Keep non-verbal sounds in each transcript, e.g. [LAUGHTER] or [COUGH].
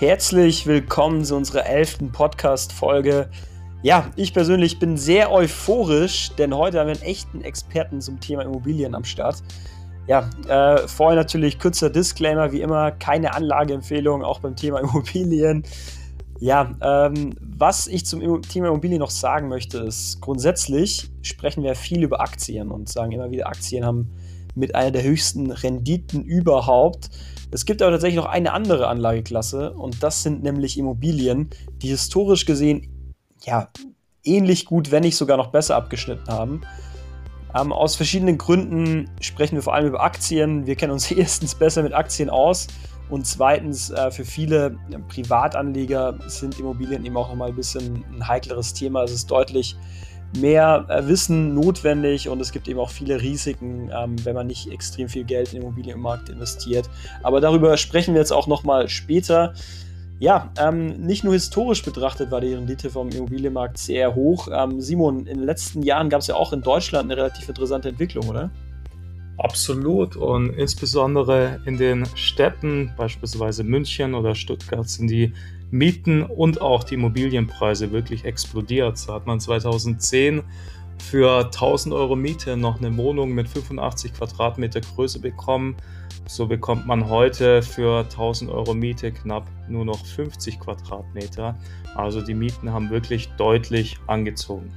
Herzlich willkommen zu unserer elften Podcast-Folge. Ja, ich persönlich bin sehr euphorisch, denn heute haben wir einen echten Experten zum Thema Immobilien am Start. Ja, äh, vorher natürlich kurzer Disclaimer, wie immer, keine Anlageempfehlung, auch beim Thema [LAUGHS] Immobilien. Ja, ähm, was ich zum Thema Immobilien noch sagen möchte, ist, grundsätzlich sprechen wir viel über Aktien und sagen immer wieder, Aktien haben mit einer der höchsten Renditen überhaupt. Es gibt aber tatsächlich noch eine andere Anlageklasse und das sind nämlich Immobilien, die historisch gesehen ja ähnlich gut, wenn nicht sogar noch besser abgeschnitten haben. Ähm, aus verschiedenen Gründen sprechen wir vor allem über Aktien. Wir kennen uns [LAUGHS] erstens besser mit Aktien aus und zweitens äh, für viele Privatanleger sind Immobilien eben auch nochmal ein bisschen ein heikleres Thema. Es ist deutlich mehr äh, Wissen notwendig und es gibt eben auch viele Risiken, ähm, wenn man nicht extrem viel Geld in den Immobilienmarkt investiert. Aber darüber sprechen wir jetzt auch nochmal später. Ja, ähm, nicht nur historisch betrachtet war die Rendite vom Immobilienmarkt sehr hoch. Ähm, Simon, in den letzten Jahren gab es ja auch in Deutschland eine relativ interessante Entwicklung, oder? Absolut. Und insbesondere in den Städten, beispielsweise München oder Stuttgart, sind die Mieten und auch die Immobilienpreise wirklich explodiert. So hat man 2010 für 1000 Euro Miete noch eine Wohnung mit 85 Quadratmeter Größe bekommen. So bekommt man heute für 1000 Euro Miete knapp nur noch 50 Quadratmeter. Also die Mieten haben wirklich deutlich angezogen.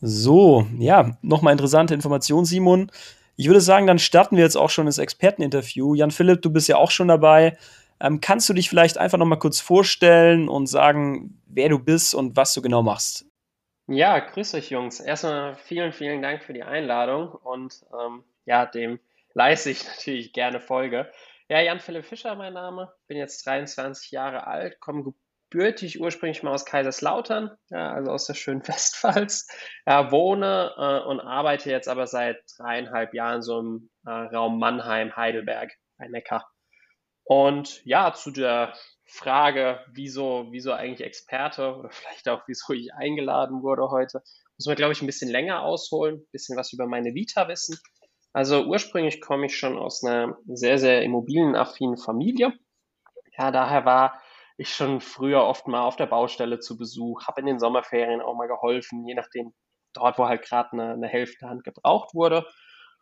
So, ja, nochmal interessante Information, Simon. Ich würde sagen, dann starten wir jetzt auch schon das Experteninterview. Jan Philipp, du bist ja auch schon dabei. Ähm, kannst du dich vielleicht einfach noch mal kurz vorstellen und sagen, wer du bist und was du genau machst? Ja, grüß euch Jungs. Erstmal vielen, vielen Dank für die Einladung und ähm, ja, dem leiste ich [LAUGHS] natürlich gerne Folge. Ja, Jan Philipp Fischer, mein Name. Bin jetzt 23 Jahre alt, komme gebürtig ursprünglich mal aus Kaiserslautern, ja, also aus der schönen [LAUGHS] Westpfalz. Ja, wohne äh, und arbeite jetzt aber seit dreieinhalb Jahren so im äh, Raum Mannheim, Heidelberg bei Neckar. Und ja, zu der Frage, wieso, wieso eigentlich Experte oder [LAUGHS] vielleicht auch, wieso ich eingeladen wurde heute, muss man, glaube ich, ein bisschen länger ausholen, ein bisschen was über meine Vita wissen. Also ursprünglich komme ich schon aus einer sehr, sehr immobilienaffinen Familie. Ja, daher war ich schon früher oft mal auf der Baustelle zu Besuch, habe in den Sommerferien auch mal geholfen, je nachdem dort, wo halt gerade eine, eine Hälfte Hand gebraucht wurde.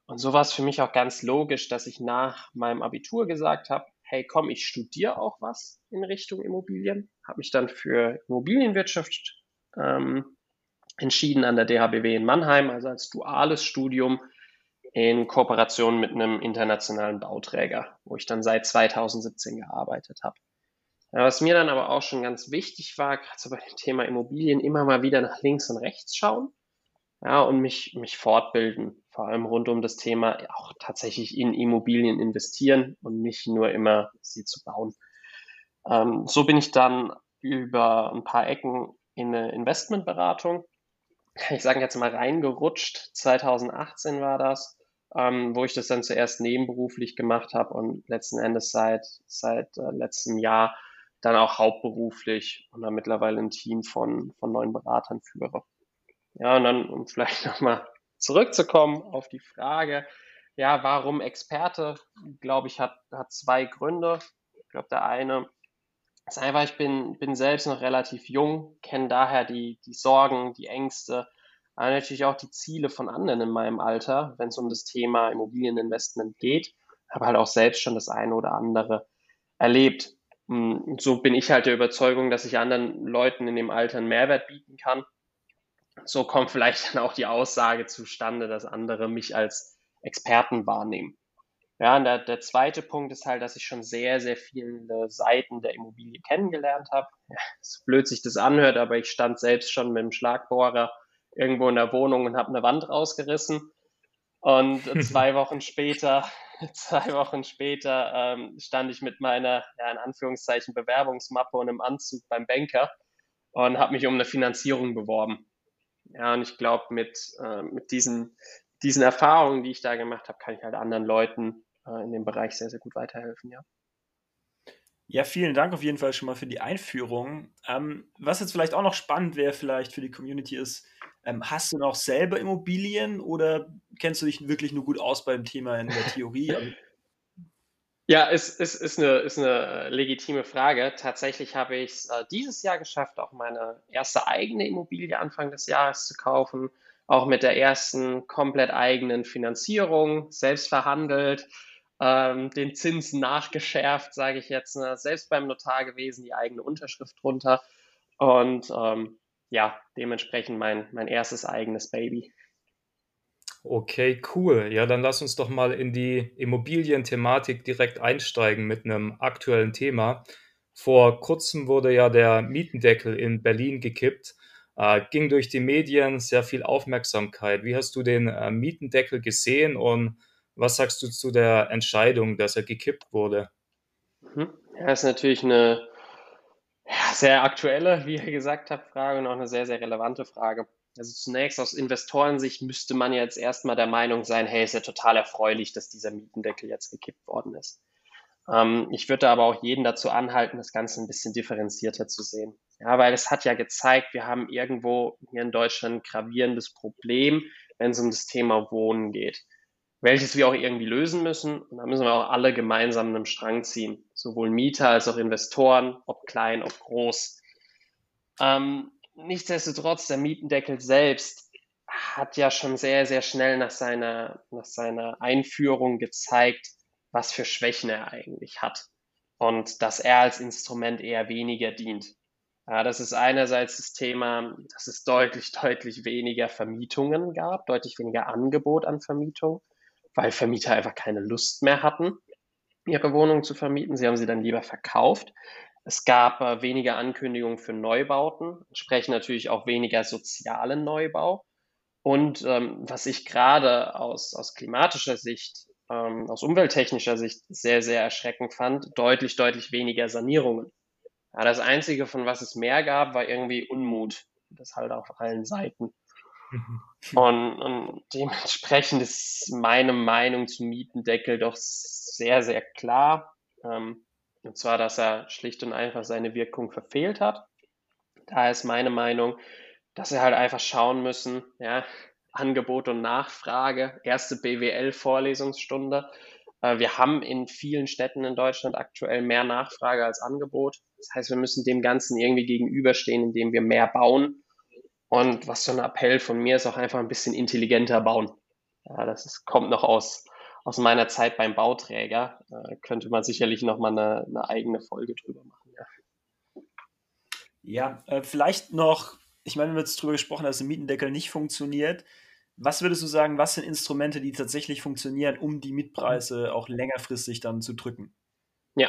Und so war es für mich auch ganz logisch, dass ich nach meinem Abitur gesagt habe, hey komm, ich studiere auch was in Richtung Immobilien, habe mich dann für Immobilienwirtschaft ähm, entschieden an der DHBW in Mannheim, also als duales Studium in Kooperation mit einem internationalen Bauträger, wo ich dann seit 2017 gearbeitet habe. Was mir dann aber auch schon ganz wichtig war, gerade so bei dem Thema Immobilien, immer mal wieder nach links und rechts schauen ja, und mich, mich fortbilden, vor allem rund um das Thema auch tatsächlich in Immobilien investieren und nicht nur immer sie zu bauen. Ähm, so bin ich dann über ein paar Ecken in eine Investmentberatung, kann [LAUGHS] ich sagen, jetzt mal reingerutscht. 2018 war das, ähm, wo ich das dann zuerst nebenberuflich gemacht habe und letzten Endes seit, seit äh, letztem Jahr dann auch hauptberuflich und dann mittlerweile ein Team von, von neun Beratern führe. Ja, und dann, um [LAUGHS] vielleicht nochmal zurückzukommen auf die Frage, ja, warum Experte, glaube ich, hat, hat zwei Gründe. Ich glaube, der eine ist einfach, ich bin, bin selbst noch relativ jung, kenne daher die, die Sorgen, die Ängste, aber natürlich auch die Ziele von anderen in meinem Alter, wenn es um das Thema Immobilieninvestment geht. Habe halt auch selbst schon das eine oder andere erlebt. Und so bin ich halt der Überzeugung, dass ich anderen Leuten in dem Alter einen Mehrwert bieten kann so kommt vielleicht [LAUGHS] dann auch die Aussage zustande, dass andere mich als Experten wahrnehmen. Ja, und der, der zweite Punkt ist halt, dass ich schon sehr, sehr viele Seiten der Immobilie kennengelernt habe. Ja, so blöd sich das anhört, aber ich stand selbst schon mit dem Schlagbohrer irgendwo in der Wohnung und habe eine Wand rausgerissen. Und [LAUGHS] zwei Wochen später, [LAUGHS] zwei Wochen später ähm, stand ich mit meiner, ja, in Anführungszeichen, Bewerbungsmappe und einem Anzug beim Banker und habe mich um eine Finanzierung beworben. Ja, und ich glaube, mit, äh, mit diesen, diesen Erfahrungen, die ich da gemacht habe, kann ich halt anderen Leuten äh, in dem Bereich sehr, sehr gut weiterhelfen, ja. Ja, vielen Dank auf jeden Fall schon mal für die Einführung. Ähm, was jetzt vielleicht auch noch spannend wäre, vielleicht für die Community ist, ähm, hast du noch selber Immobilien oder kennst du dich wirklich nur gut aus beim Thema in der Theorie? [LAUGHS] Ja, ist, ist, ist, eine, ist eine legitime Frage. Tatsächlich habe ich es äh, dieses Jahr geschafft, auch meine erste eigene Immobilie Anfang des Jahres zu kaufen. Auch mit der ersten komplett eigenen Finanzierung, selbst verhandelt, ähm, den Zins nachgeschärft, sage ich jetzt, ne? selbst beim Notar gewesen, die eigene Unterschrift drunter. Und ähm, ja, dementsprechend mein, mein erstes eigenes Baby. Okay, cool. Ja, dann lass uns doch mal in die Immobilienthematik direkt einsteigen mit einem aktuellen Thema. Vor kurzem wurde ja der Mietendeckel in Berlin gekippt, äh, ging durch die Medien sehr viel Aufmerksamkeit. Wie hast du den äh, Mietendeckel gesehen und was sagst du zu der Entscheidung, dass er gekippt wurde? Mhm. Ja, ist natürlich eine sehr aktuelle, wie ihr gesagt habt, Frage und auch eine sehr, sehr relevante Frage. Also zunächst aus Investorensicht müsste man jetzt erstmal der Meinung sein, hey, ist ja total erfreulich, dass dieser Mietendeckel jetzt gekippt worden ist. Ähm, ich würde aber auch jeden dazu anhalten, das Ganze ein bisschen differenzierter zu sehen. Ja, weil es hat ja gezeigt, wir haben irgendwo hier in Deutschland ein gravierendes Problem, wenn es um das Thema Wohnen geht, welches wir auch irgendwie lösen müssen. Und da müssen wir auch alle gemeinsam einen Strang ziehen, sowohl Mieter als auch Investoren, ob klein, ob groß. Ähm, nichtsdestotrotz, der Mietendeckel selbst hat ja schon sehr, sehr schnell nach seiner, nach seiner Einführung gezeigt, was für Schwächen er eigentlich hat. Und dass er als Instrument eher weniger dient. Ja, das ist einerseits das Thema, dass es deutlich, deutlich weniger Vermietungen gab, deutlich weniger Angebot an Vermietung, weil Vermieter einfach keine Lust mehr hatten, ihre Wohnungen zu vermieten. Sie haben sie dann lieber verkauft. Es gab äh, weniger Ankündigungen für Neubauten, entsprechend natürlich auch weniger sozialen Neubau. Und ähm, was ich gerade aus, aus klimatischer Sicht, ähm, aus umwelttechnischer Sicht sehr, sehr erschreckend fand, deutlich, deutlich weniger Sanierungen. Ja, das Einzige, von was es mehr gab, war irgendwie Unmut. Das halt auf allen Seiten. Mhm. Und, und dementsprechend ist meine Meinung zum Mietendeckel doch sehr, sehr klar. Ähm, und zwar, dass er schlicht und einfach seine Wirkung verfehlt hat. Da ist meine Meinung, dass wir halt einfach schauen müssen, ja, Angebot und Nachfrage, erste BWL-Vorlesungsstunde. Äh, wir haben in vielen Städten in Deutschland aktuell mehr Nachfrage als Angebot. Das heißt, wir müssen dem Ganzen irgendwie gegenüberstehen, indem wir mehr bauen. Und was so ein Appell von mir ist, auch einfach ein bisschen intelligenter bauen. Ja, das ist, kommt noch aus aus meiner Zeit beim Bauträger. Äh, könnte man sicherlich nochmal eine, eine eigene Folge drüber machen. Ja, ja äh, vielleicht noch, ich meine, wir haben jetzt drüber gesprochen, dass der Mietendeckel nicht funktioniert. Was würdest du sagen, was sind Instrumente, die tatsächlich funktionieren, um die Mietpreise auch längerfristig dann zu drücken? Ja,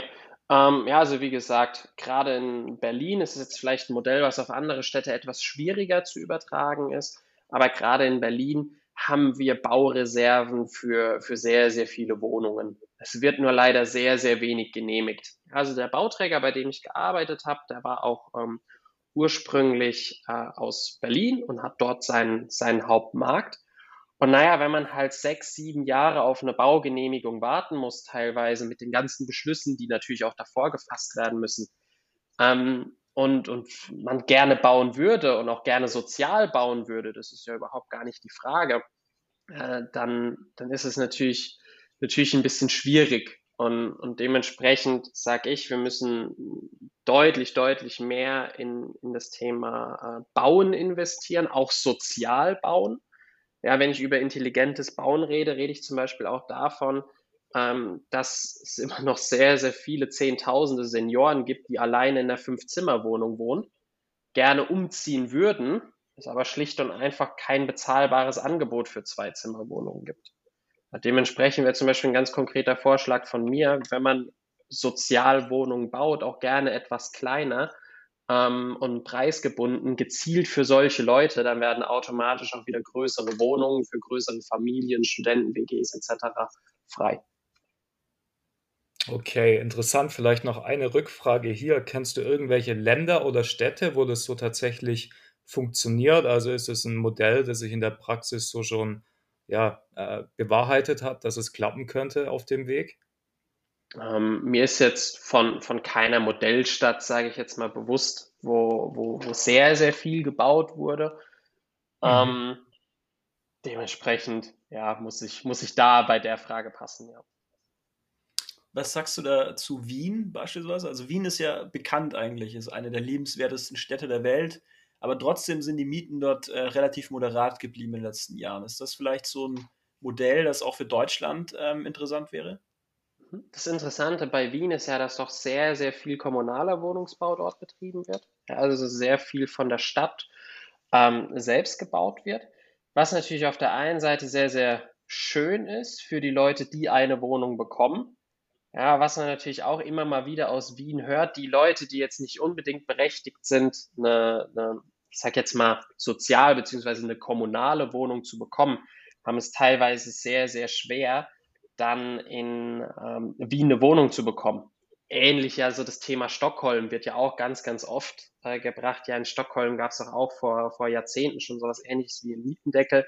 ähm, ja, also wie gesagt, gerade in Berlin ist es jetzt vielleicht ein Modell, was auf andere Städte etwas schwieriger zu übertragen ist. Aber gerade in Berlin haben wir Baureserven für, für sehr, sehr viele Wohnungen. Es wird nur leider sehr, sehr wenig genehmigt. Also der Bauträger, bei dem ich gearbeitet habe, der war auch ähm, ursprünglich äh, aus Berlin und hat dort seinen, seinen Hauptmarkt. Und naja, wenn man halt sechs, sieben Jahre auf eine Baugenehmigung warten muss, teilweise mit den ganzen Beschlüssen, die natürlich auch davor gefasst werden müssen, ähm, und, und man gerne bauen würde und auch gerne sozial bauen würde, das ist ja überhaupt gar nicht die Frage, äh, dann, dann ist es natürlich, natürlich ein bisschen schwierig. Und, und dementsprechend sage ich, wir müssen deutlich, deutlich mehr in, in das Thema äh, Bauen investieren, auch sozial bauen. Ja, wenn ich über intelligentes Bauen rede, rede ich zum Beispiel auch davon, ähm, dass es immer noch sehr, sehr viele Zehntausende Senioren gibt, die alleine in einer Fünf-Zimmer-Wohnung wohnen, gerne umziehen würden, es aber schlicht und einfach kein bezahlbares Angebot für Zwei-Zimmer-Wohnungen gibt. Dementsprechend wäre zum Beispiel ein ganz konkreter Vorschlag von mir, wenn man Sozialwohnungen baut, auch gerne etwas kleiner ähm, und preisgebunden, gezielt für solche Leute, dann werden automatisch auch wieder größere Wohnungen für größere Familien, Studenten, WGs etc. frei. Okay, interessant. Vielleicht noch eine Rückfrage hier. Kennst du irgendwelche Länder oder Städte, wo das so tatsächlich funktioniert? Also ist es ein Modell, das sich in der Praxis so schon ja, äh, bewahrheitet hat, dass es klappen könnte auf dem Weg? Ähm, mir ist jetzt von, von keiner Modellstadt, sage ich jetzt mal bewusst, wo, wo, wo sehr, sehr viel gebaut wurde. Mhm. Ähm, dementsprechend, ja, muss ich, muss ich da bei der Frage passen, ja. Was sagst du da zu Wien beispielsweise? Also Wien ist ja bekannt eigentlich, ist eine der liebenswertesten Städte der Welt, aber trotzdem sind die Mieten dort äh, relativ moderat geblieben in den letzten Jahren. Ist das vielleicht so ein Modell, das auch für Deutschland ähm, interessant wäre? Das Interessante bei Wien ist ja, dass doch sehr, sehr viel kommunaler Wohnungsbau dort betrieben wird. Also sehr viel von der Stadt ähm, selbst gebaut wird. Was natürlich auf der einen Seite sehr, sehr schön ist für die Leute, die eine Wohnung bekommen. Ja, was man natürlich auch immer mal wieder aus Wien hört, die Leute, die jetzt nicht unbedingt berechtigt sind, eine, eine ich sag jetzt mal, sozial beziehungsweise eine kommunale Wohnung zu bekommen, haben es teilweise sehr, sehr schwer, dann in ähm, Wien eine Wohnung zu bekommen. Ähnlich, also das Thema Stockholm wird ja auch ganz, ganz oft äh, gebracht. Ja, in Stockholm gab es doch auch vor, vor Jahrzehnten schon sowas ähnliches wie ein Mietendeckel.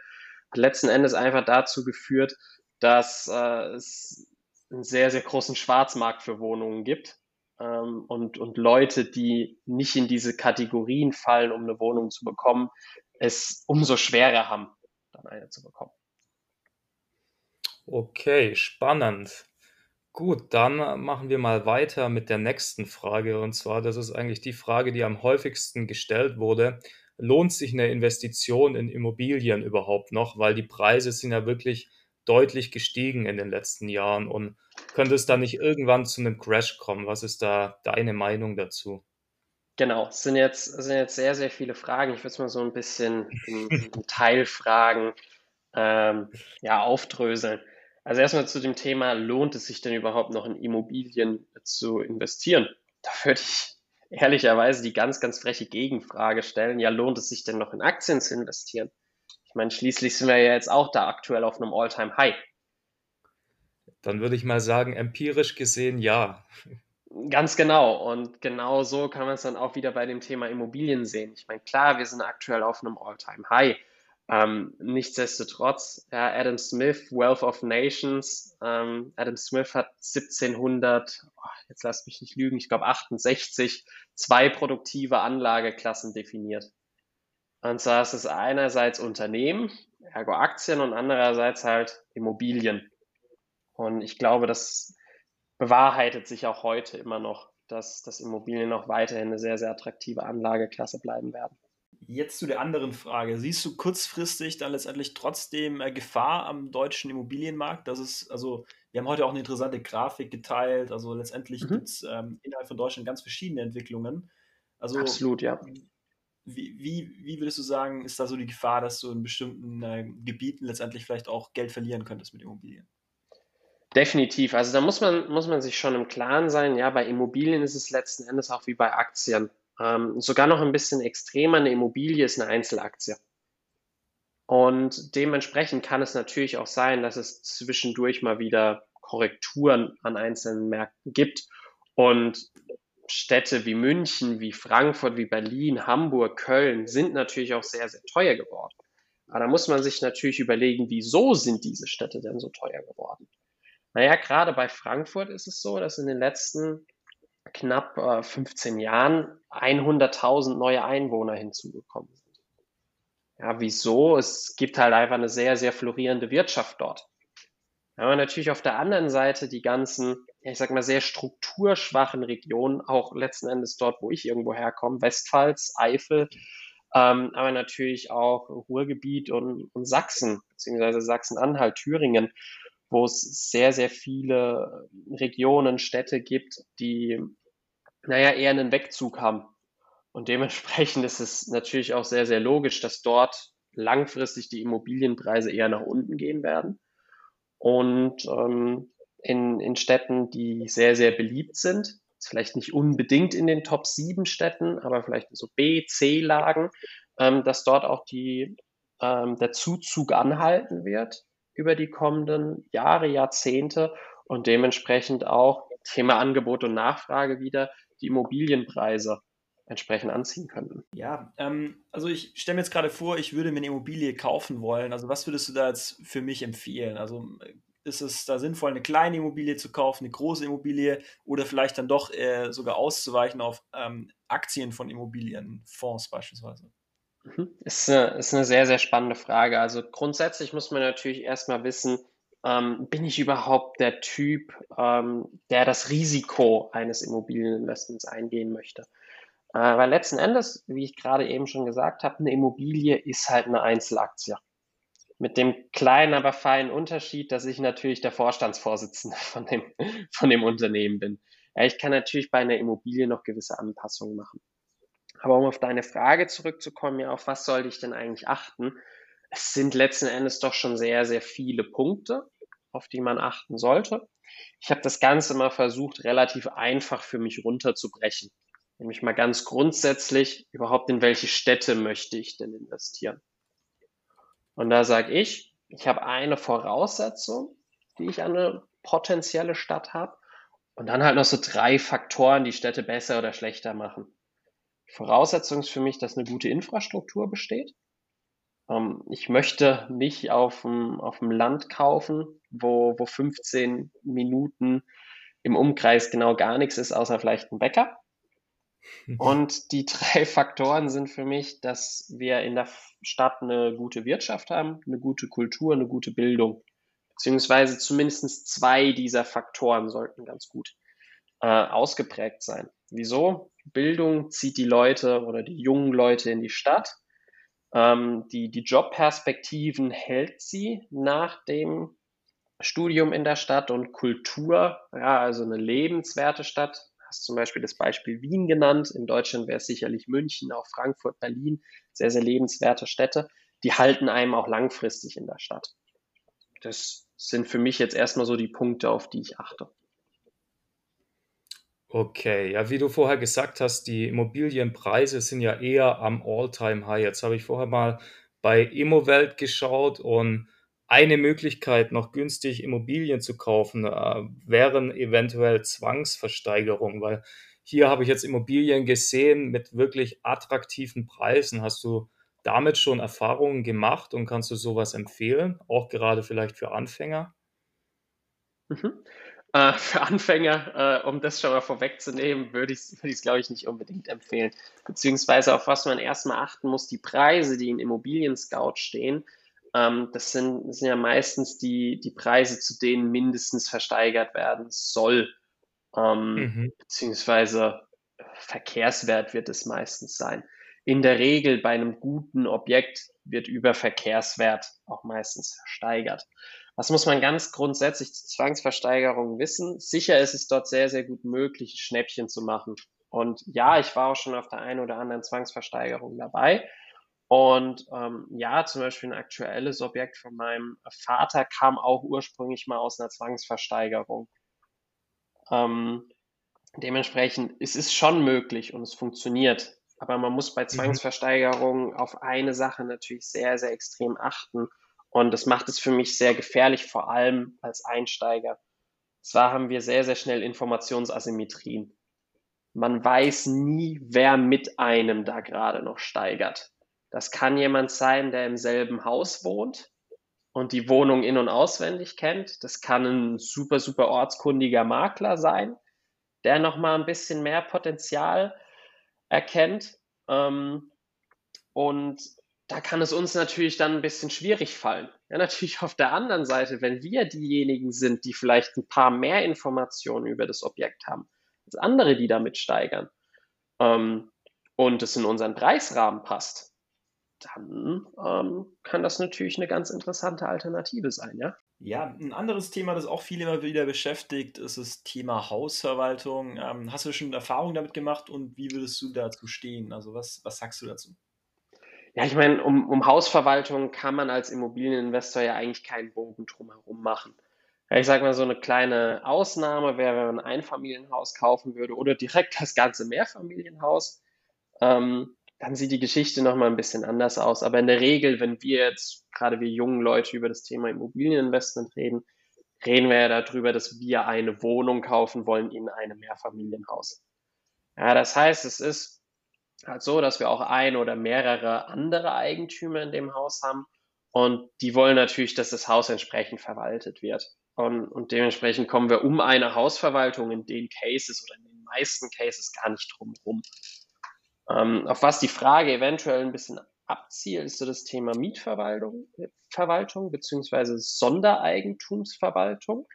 Hat letzten Endes einfach dazu geführt, dass äh, es einen sehr, sehr großen Schwarzmarkt für Wohnungen gibt. Ähm, und, und Leute, die nicht in diese Kategorien fallen, um eine Wohnung zu bekommen, es umso schwerer haben, dann eine zu bekommen. Okay, spannend. Gut, dann machen wir mal weiter mit der nächsten Frage. Und zwar, das ist eigentlich die Frage, die am häufigsten gestellt wurde. Lohnt sich eine Investition in Immobilien überhaupt noch? Weil die Preise sind ja wirklich deutlich gestiegen in den letzten Jahren. Und könnte es da nicht irgendwann zu einem Crash kommen? Was ist da deine Meinung dazu? Genau, es sind jetzt, es sind jetzt sehr, sehr viele Fragen. Ich würde es mal so ein bisschen in, [LAUGHS] in Teilfragen ähm, ja, aufdröseln. Also erstmal zu dem Thema, lohnt es sich denn überhaupt noch in Immobilien zu investieren? Da würde ich ehrlicherweise die ganz, ganz freche Gegenfrage stellen. Ja, lohnt es sich denn noch in Aktien zu investieren? Ich meine, schließlich sind wir ja jetzt auch da aktuell auf einem All-Time-High. Dann würde ich mal sagen, empirisch gesehen ja. Ganz genau. Und genau so kann man es dann auch wieder bei dem Thema Immobilien sehen. Ich meine, klar, wir sind aktuell auf einem All-Time-High. Ähm, nichtsdestotrotz, ja, Adam Smith, Wealth of Nations, ähm, Adam Smith hat 1700, oh, jetzt lasst mich nicht lügen, ich glaube 68, zwei produktive Anlageklassen definiert. Und zwar ist es einerseits Unternehmen, ergo Aktien und andererseits halt Immobilien. Und ich glaube, das bewahrheitet sich auch heute immer noch, dass, dass Immobilien noch weiterhin eine sehr, sehr attraktive Anlageklasse bleiben werden. Jetzt zu der anderen Frage. Siehst du kurzfristig dann letztendlich trotzdem äh, Gefahr am deutschen Immobilienmarkt? Das ist, also, wir haben heute auch eine interessante Grafik geteilt. Also letztendlich mhm. gibt es ähm, innerhalb von Deutschland ganz verschiedene Entwicklungen. Also, Absolut, ja. Wie, wie, würdest du sagen, ist da so die Gefahr, dass du in bestimmten äh, Gebieten letztendlich vielleicht auch Geld verlieren könntest mit Immobilien? Definitiv. Also da muss man, muss man sich schon im Klaren sein, ja, bei Immobilien ist es letzten Endes auch wie bei Aktien. Ähm, sogar noch ein bisschen extremer, eine Immobilie ist eine Einzelaktie. Und dementsprechend kann es natürlich auch sein, dass es zwischendurch mal wieder Korrekturen an einzelnen Märkten gibt. Und Städte wie München, wie Frankfurt, wie Berlin, Hamburg, Köln sind natürlich auch sehr, sehr teuer geworden. Aber da muss man sich natürlich überlegen, wieso sind diese Städte denn so teuer geworden? Naja, gerade bei Frankfurt ist es so, dass in den letzten knapp äh, 15 Jahren 100.000 neue Einwohner hinzugekommen sind. Ja, wieso? Es gibt halt einfach eine sehr, sehr florierende Wirtschaft dort. Aber natürlich auf der anderen Seite die ganzen, ich sag mal, sehr strukturschwachen Regionen, auch letzten Endes dort, wo ich irgendwo herkomme, Westpfalz, Eifel, ähm, aber natürlich auch Ruhrgebiet und, und Sachsen, beziehungsweise Sachsen-Anhalt, Thüringen, wo es sehr, sehr viele Regionen, Städte gibt, die, naja, eher einen Wegzug haben. Und dementsprechend ist es natürlich auch sehr, sehr logisch, dass dort langfristig die Immobilienpreise eher nach unten gehen werden. Und ähm, in, in Städten, die sehr, sehr beliebt sind, vielleicht nicht unbedingt in den Top 7 Städten, aber vielleicht so B, C-Lagen, ähm, dass dort auch die, ähm, der Zuzug anhalten wird über die kommenden Jahre, Jahrzehnte und dementsprechend auch Thema Angebot und Nachfrage wieder die Immobilienpreise entsprechend anziehen könnten. Ja, ähm, also ich stelle mir jetzt gerade vor, ich würde mir eine Immobilie kaufen wollen. Also was würdest du da jetzt für mich empfehlen? Also ist es da sinnvoll, eine kleine Immobilie zu kaufen, eine große Immobilie oder vielleicht dann doch äh, sogar auszuweichen auf ähm, Aktien von Immobilienfonds beispielsweise? Mhm. Ist eine, ist eine sehr, sehr spannende Frage. Also grundsätzlich muss man natürlich erstmal wissen, ähm, bin ich überhaupt der Typ, ähm, der das Risiko eines Immobilieninvestments eingehen möchte? Äh, weil letzten Endes, wie ich gerade eben schon gesagt habe, eine Immobilie ist halt eine Einzelaktie. Mit dem kleinen, aber feinen Unterschied, dass ich natürlich der Vorstandsvorsitzende [LAUGHS] von dem, von dem Unternehmen bin. Ja, ich kann natürlich bei einer Immobilie noch gewisse Anpassungen machen. Aber um auf deine Frage zurückzukommen, ja, auf was sollte ich denn eigentlich achten? Es sind letzten Endes doch schon sehr, sehr viele Punkte, auf die man achten sollte. Ich habe das Ganze mal versucht, relativ einfach für mich runterzubrechen. Nämlich mal ganz grundsätzlich, überhaupt in welche Städte möchte ich denn investieren? Und da sage ich, ich habe eine Voraussetzung, die ich an eine potenzielle Stadt habe. Und dann halt noch so drei Faktoren, die Städte besser oder schlechter machen. Voraussetzung ist für mich, dass eine gute Infrastruktur besteht. Ähm, ich möchte nicht auf dem, auf dem Land kaufen, wo, wo 15 Minuten im Umkreis genau gar nichts ist, außer vielleicht ein Bäcker. Und die drei [LAUGHS] Faktoren sind für mich, dass wir in der Stadt eine gute Wirtschaft haben, eine gute Kultur, eine gute Bildung. Beziehungsweise zumindest zwei dieser Faktoren sollten ganz gut äh, ausgeprägt sein. Wieso? Bildung zieht die Leute oder die jungen Leute in die Stadt. Ähm, die, die Jobperspektiven hält sie nach dem Studium in der Stadt und Kultur, ja, also eine lebenswerte Stadt, hast zum Beispiel das Beispiel Wien genannt. In Deutschland wäre es sicherlich München, auch Frankfurt, Berlin, sehr, sehr lebenswerte Städte. Die halten einem auch langfristig in der Stadt. Das sind für mich jetzt erstmal so die Punkte, auf die ich achte. Okay, ja, wie du vorher gesagt hast, die Immobilienpreise sind ja eher am All-Time-High. Jetzt habe ich vorher mal bei Immowelt geschaut und eine Möglichkeit, noch günstig Immobilien zu kaufen, äh, wären eventuell Zwangsversteigerungen, weil hier habe ich jetzt Immobilien gesehen mit wirklich attraktiven Preisen. Hast du damit schon Erfahrungen gemacht und kannst du sowas empfehlen, auch gerade vielleicht für Anfänger? Mhm. Äh, für Anfänger, äh, um das schon mal vorwegzunehmen, würde ich es, würd glaube ich, nicht unbedingt empfehlen. Beziehungsweise auf was man erstmal achten muss, die Preise, die in Immobilien Scout stehen, ähm, das sind, sind ja meistens die, die Preise, zu denen mindestens versteigert werden soll. Ähm, mhm. Beziehungsweise Verkehrswert wird es meistens sein. In der Regel bei einem guten Objekt wird über Verkehrswert auch meistens versteigert. Was muss man ganz grundsätzlich zu Zwangsversteigerungen wissen? Sicher ist es dort sehr, sehr gut möglich, Schnäppchen zu machen. Und ja, ich war auch schon auf der einen oder anderen Zwangsversteigerung dabei. Und ähm, ja, zum Beispiel ein aktuelles Objekt von meinem Vater kam auch ursprünglich mal aus einer Zwangsversteigerung. Ähm, dementsprechend es ist schon möglich und es funktioniert. Aber man muss bei mhm. Zwangsversteigerungen auf eine Sache natürlich sehr, sehr extrem achten. Und das macht es für mich sehr gefährlich, vor allem als Einsteiger. Zwar haben wir sehr, sehr schnell Informationsasymmetrien. Man weiß nie, wer mit einem da gerade noch steigert. Das kann jemand sein, der im selben Haus wohnt und die Wohnung in- und auswendig kennt. Das kann ein super, super ortskundiger Makler sein, der nochmal ein bisschen mehr Potenzial erkennt. Ähm, und da kann es uns natürlich dann ein bisschen schwierig fallen. Ja, natürlich auf der anderen Seite, wenn wir diejenigen sind, die vielleicht ein paar mehr Informationen über das Objekt haben, als andere, die damit steigern, ähm, und es in unseren Preisrahmen passt, dann ähm, kann das natürlich eine ganz interessante Alternative sein, ja. Ja, ein anderes Thema, das auch viele immer wieder beschäftigt, ist das Thema Hausverwaltung. Ähm, hast du schon Erfahrung damit gemacht und wie würdest du dazu stehen? Also was, was sagst du dazu? Ja, ich meine, um, um Hausverwaltung kann man als Immobilieninvestor ja eigentlich keinen Bogen drumherum machen. Ja, ich sage mal, so eine kleine Ausnahme wäre, wenn man ein Einfamilienhaus kaufen würde oder direkt das ganze Mehrfamilienhaus. Ähm, dann sieht die Geschichte nochmal ein bisschen anders aus. Aber in der Regel, wenn wir jetzt, gerade wir jungen Leute, über das Thema Immobilieninvestment reden, reden wir ja darüber, dass wir eine Wohnung kaufen wollen in einem Mehrfamilienhaus. Ja, das heißt, es ist halt so, dass wir auch ein oder mehrere andere Eigentümer in dem Haus haben und die wollen natürlich, dass das Haus entsprechend verwaltet wird. Und, und dementsprechend kommen wir um eine Hausverwaltung in den Cases oder in den meisten Cases gar nicht drum rum. Ähm, auf was die Frage eventuell ein bisschen abzielt, ist so das Thema Mietverwaltung Verwaltung, beziehungsweise Sondereigentumsverwaltung.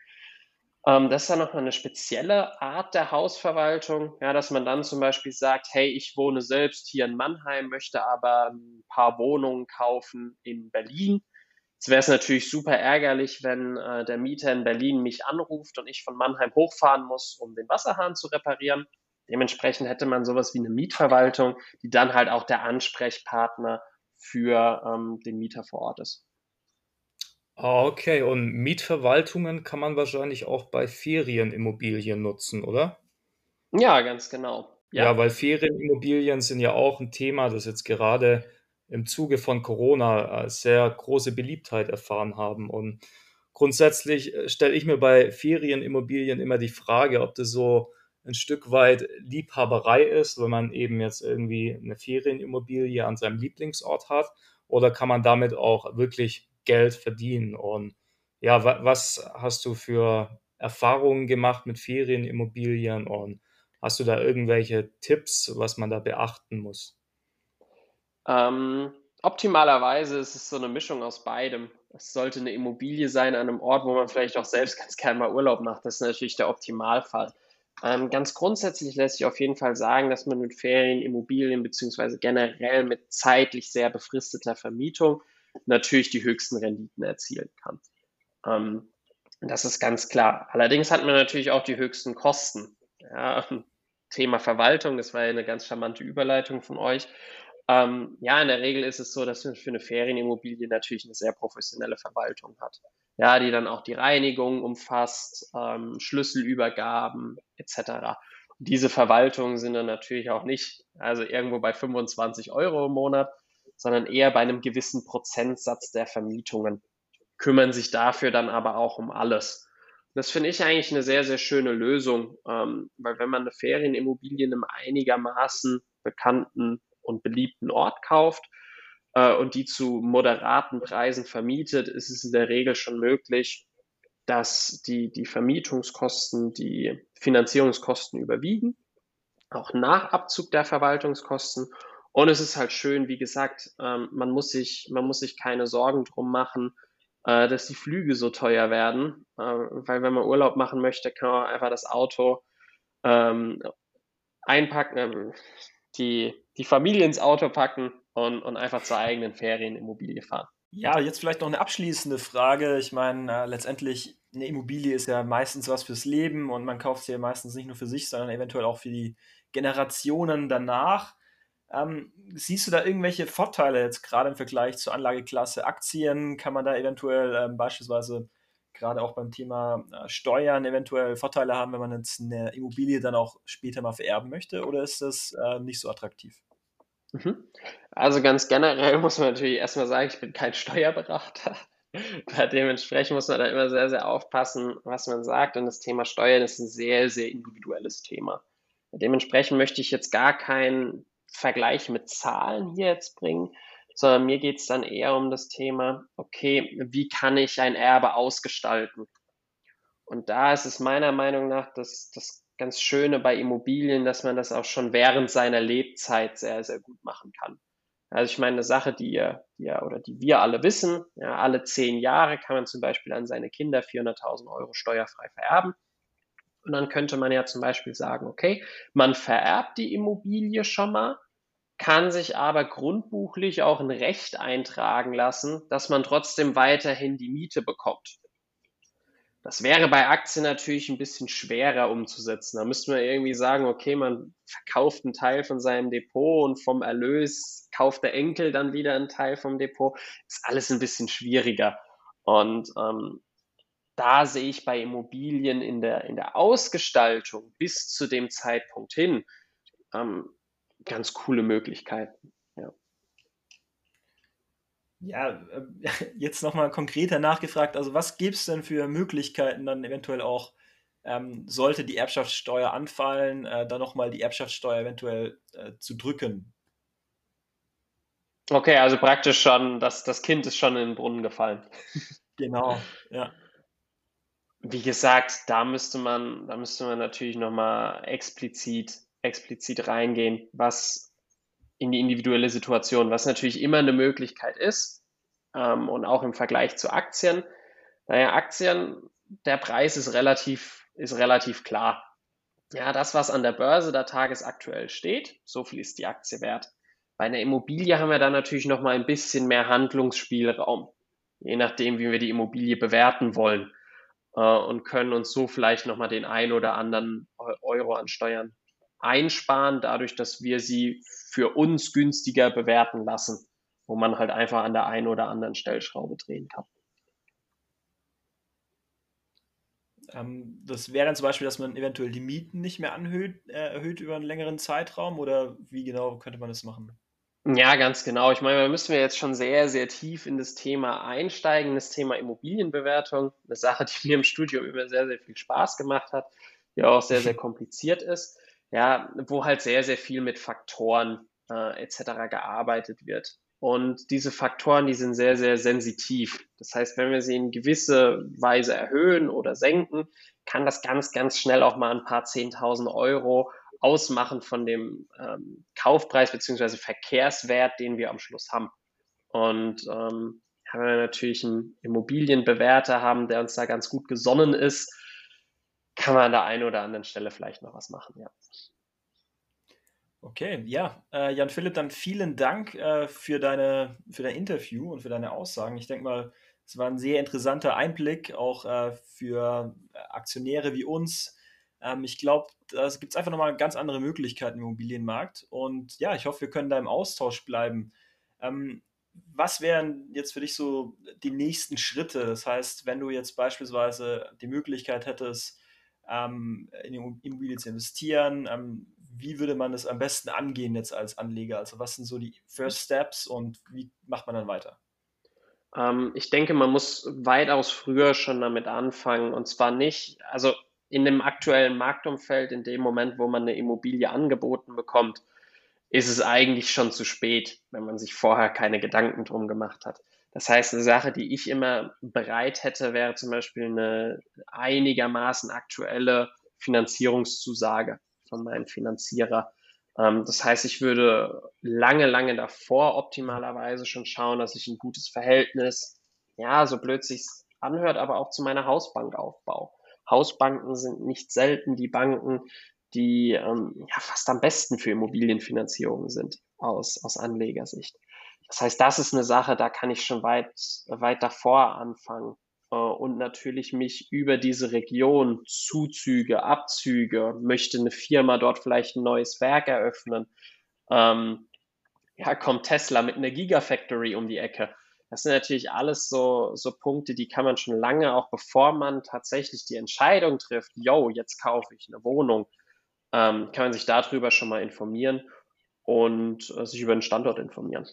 Ähm, das ist dann nochmal eine spezielle Art der Hausverwaltung, ja, dass man dann zum Beispiel sagt, hey, ich wohne selbst hier in Mannheim, möchte aber ein paar Wohnungen kaufen in Berlin. Jetzt wäre es natürlich super ärgerlich, wenn äh, der Mieter in Berlin mich anruft und ich von Mannheim hochfahren muss, um den Wasserhahn zu reparieren. Dementsprechend hätte man sowas wie eine Mietverwaltung, die dann halt auch der Ansprechpartner für ähm, den Mieter vor Ort ist. Ah, okay. Und Mietverwaltungen kann man wahrscheinlich auch bei Ferienimmobilien nutzen, oder? Ja, ganz genau. Ja, Ja. weil Ferienimmobilien sind ja auch ein Thema, das jetzt gerade im Zuge von Corona äh, sehr große Beliebtheit erfahren haben. Und grundsätzlich äh, stelle ich mir bei Ferienimmobilien immer die Frage, ob das so ein Stück weit Liebhaberei ist, wenn man eben jetzt irgendwie eine Ferienimmobilie an seinem Lieblingsort hat, oder kann man damit auch wirklich Geld verdienen? Und ja, wa was hast du für Erfahrungen gemacht mit Ferienimmobilien und hast du da irgendwelche Tipps, was man da beachten muss? Ähm, optimalerweise ist es so eine Mischung aus beidem. Es sollte eine Immobilie sein an einem Ort, wo man vielleicht auch selbst ganz gerne mal Urlaub macht. Das ist natürlich der Optimalfall. Ähm, ganz grundsätzlich lässt sich auf jeden Fall sagen, dass man mit Ferienimmobilien beziehungsweise generell mit zeitlich sehr befristeter Vermietung natürlich die höchsten Renditen erzielen kann. Ähm, das ist ganz klar. Allerdings hat man natürlich auch die höchsten Kosten. Ja, [LAUGHS] Thema Verwaltung, das war ja eine ganz charmante Überleitung von euch. Ähm, ja, in der Regel ist es so, dass man für eine Ferienimmobilie natürlich eine sehr professionelle Verwaltung hat. Ja, die dann auch die Reinigung umfasst, ähm, Schlüsselübergaben etc. diese Verwaltungen sind dann natürlich auch nicht, also irgendwo bei 25 Euro im Monat, sondern eher bei einem gewissen Prozentsatz der Vermietungen, kümmern sich dafür dann aber auch um alles. Das finde ich eigentlich eine sehr, sehr schöne Lösung, ähm, weil wenn man eine Ferienimmobilie in einem einigermaßen bekannten und beliebten Ort kauft äh, und die zu moderaten Preisen vermietet, ist es in der Regel schon möglich, dass die, die Vermietungskosten, die Finanzierungskosten überwiegen, auch nach Abzug der Verwaltungskosten und es ist halt schön, wie gesagt, ähm, man, muss sich, man muss sich keine Sorgen drum machen, äh, dass die Flüge so teuer werden. Äh, weil wenn man Urlaub machen möchte, kann man einfach das Auto ähm, einpacken, äh, die, die Familie ins Auto packen und, und einfach zur eigenen Ferienimmobilie fahren. Ja, jetzt vielleicht noch eine abschließende Frage. Ich meine, äh, letztendlich, eine Immobilie ist ja meistens was fürs Leben und man kauft sie ja meistens nicht nur für sich, sondern eventuell auch für die Generationen danach. Ähm, siehst du da irgendwelche Vorteile jetzt gerade im Vergleich zur Anlageklasse Aktien? Kann man da eventuell ähm, beispielsweise gerade auch beim Thema äh, Steuern eventuell Vorteile haben, wenn man jetzt eine Immobilie dann auch später mal vererben möchte? Oder ist das äh, nicht so attraktiv? Mhm. Also ganz generell [LAUGHS] muss man natürlich erstmal sagen, ich bin kein Steuerberater. [LAUGHS] Dementsprechend muss man da immer sehr, sehr aufpassen, was man sagt. Und das Thema Steuern ist ein sehr, sehr individuelles Thema. Dementsprechend möchte ich jetzt gar kein Vergleich mit Zahlen hier jetzt bringen, sondern mir geht es dann eher um das Thema, okay, wie kann ich ein Erbe ausgestalten? Und da ist es meiner Meinung nach das, das ganz Schöne bei Immobilien, dass man das auch schon während seiner Lebzeit sehr, sehr gut machen kann. Also ich meine, eine Sache, die ihr, die oder die wir alle wissen, ja, alle zehn Jahre kann man zum Beispiel an seine Kinder 400.000 Euro steuerfrei vererben. Und dann könnte man ja zum Beispiel sagen, okay, man vererbt die Immobilie schon mal, kann sich aber grundbuchlich auch ein Recht eintragen lassen, dass man trotzdem weiterhin die Miete bekommt. Das wäre bei Aktien natürlich ein bisschen schwerer umzusetzen. Da müsste man irgendwie sagen, okay, man verkauft einen Teil von seinem Depot und vom Erlös kauft der Enkel dann wieder einen Teil vom Depot. Ist alles ein bisschen schwieriger. Und ähm, da sehe ich bei Immobilien in der, in der Ausgestaltung bis zu dem Zeitpunkt hin ähm, ganz coole Möglichkeiten. Ja. Ja, äh, [LAUGHS] jetzt nochmal konkreter nachgefragt, also was gibt es denn für Möglichkeiten dann eventuell auch, ähm, sollte die Erbschaftssteuer anfallen, äh, dann nochmal die Erbschaftssteuer eventuell äh, zu drücken? Okay, also praktisch schon, das, das Kind ist schon in den Brunnen gefallen. [LAUGHS] Genau, ja. Wie gesagt, da müsste man, da müsste man natürlich nochmal explizit, explizit reingehen, was, in die individuelle Situation, was natürlich immer eine Möglichkeit ist ähm, und auch im Vergleich zu Aktien. Naja, Aktien, der Preis ist relativ, ist relativ klar. Ja, das, was an der Börse da tagesaktuell steht, so viel ist die Aktie wert. Bei einer Immobilie haben wir dann natürlich noch mal ein bisschen mehr Handlungsspielraum, je nachdem, wie wir die Immobilie bewerten wollen äh, und können uns so vielleicht noch mal den ein oder anderen Euro an Steuern einsparen, dadurch, dass wir sie für uns günstiger bewerten lassen, wo man halt einfach an der einen oder anderen Stellschraube drehen kann. Ähm, das wäre dann zum Beispiel, dass man eventuell die Mieten nicht mehr anhöht, äh, erhöht über einen längeren Zeitraum oder wie genau könnte man das machen? Ja, ganz genau. Ich meine, da müssen wir jetzt schon sehr, sehr tief in das Thema einsteigen, das Thema Immobilienbewertung. Eine Sache, die [LAUGHS] mir im Studium immer sehr, sehr viel Spaß gemacht hat, die auch sehr, sehr [LAUGHS] kompliziert ist. Ja, wo halt sehr, sehr viel mit Faktoren äh, etc. gearbeitet wird. Und diese Faktoren, die sind sehr, sehr sensitiv. Das heißt, wenn wir sie in gewisse Weise erhöhen oder senken, kann das ganz, ganz schnell auch mal ein paar 10.000 Euro ausmachen von dem ähm, Kaufpreis beziehungsweise Verkehrswert, den wir am Schluss haben. Und ähm, wenn wir natürlich einen Immobilienbewerter haben, der uns da ganz gut gesonnen ist, kann man an der einen oder anderen Stelle vielleicht noch was machen, ja. Okay, ja, äh, Jan Philipp, dann vielen Dank äh, für, deine, für dein Interview und für deine Aussagen. Ich denke mal, es war ein sehr interessanter Einblick, auch äh, für Aktionäre wie uns. Ähm, ich glaube, da gibt es einfach nochmal ganz andere Möglichkeiten im Immobilienmarkt. Und ja, ich hoffe, wir können da im Austausch bleiben. Ähm, was wären jetzt für dich so die nächsten Schritte? Das heißt, wenn du jetzt beispielsweise die Möglichkeit hättest, ähm, in die Immobilie zu investieren, ähm, wie würde man es am besten angehen jetzt als Anleger? Also was sind so die First Steps und wie macht man dann weiter? Ähm, ich denke, man muss weitaus früher schon damit anfangen und zwar nicht, also in dem aktuellen Marktumfeld, in dem Moment, wo man eine Immobilie angeboten bekommt, ist es eigentlich schon zu spät, wenn man sich vorher keine Gedanken drum gemacht hat. Das heißt, eine Sache, die ich immer bereit hätte, wäre zum Beispiel eine einigermaßen aktuelle Finanzierungszusage von meinem Finanzierer. Ähm, das heißt, ich würde lange, lange davor optimalerweise schon schauen, dass ich ein gutes Verhältnis, ja, so blöd sich's anhört, aber auch zu meiner Hausbank aufbaue. Hausbanken sind nicht selten die Banken, die ähm, ja, fast am besten für Immobilienfinanzierung sind aus, aus Anlegersicht. Das heißt, das ist eine Sache, da kann ich schon weit, weit davor anfangen äh, und natürlich mich über diese Region, Zuzüge, Abzüge, möchte eine Firma dort vielleicht ein neues Werk eröffnen. Ähm, ja, kommt Tesla mit einer Gigafactory um die Ecke. Das sind natürlich alles so, so Punkte, die kann man schon lange, auch bevor man tatsächlich die Entscheidung trifft, yo, jetzt kaufe ich eine Wohnung, ähm, kann man sich darüber schon mal informieren und äh, sich über den Standort informieren.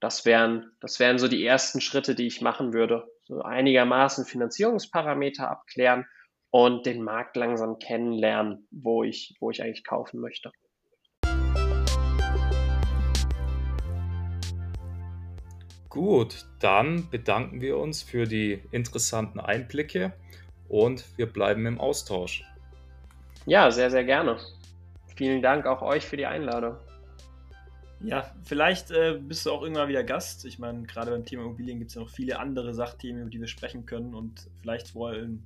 Das wären, das wären so die ersten Schritte, die ich machen würde. So einigermaßen Finanzierungsparameter abklären und den Markt langsam kennenlernen, wo ich, wo ich eigentlich kaufen möchte. Gut, dann bedanken wir uns für die interessanten Einblicke und wir bleiben im Austausch. Ja, sehr, sehr gerne. Vielen Dank auch euch für die Einladung. Ja, vielleicht äh, bist du auch irgendwann wieder Gast. Ich meine, gerade beim Thema Immobilien gibt es ja noch viele andere Sachthemen, über die wir sprechen können. Und vielleicht wollen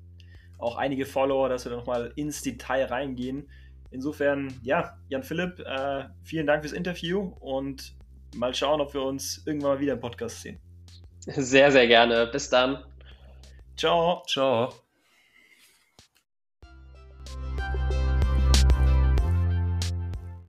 auch einige Follower, dass wir da nochmal ins Detail reingehen. Insofern, ja, Jan Philipp, äh, vielen Dank fürs Interview und mal schauen, ob wir uns irgendwann mal wieder im Podcast sehen. Sehr, sehr gerne. Bis dann. Ciao. Ciao.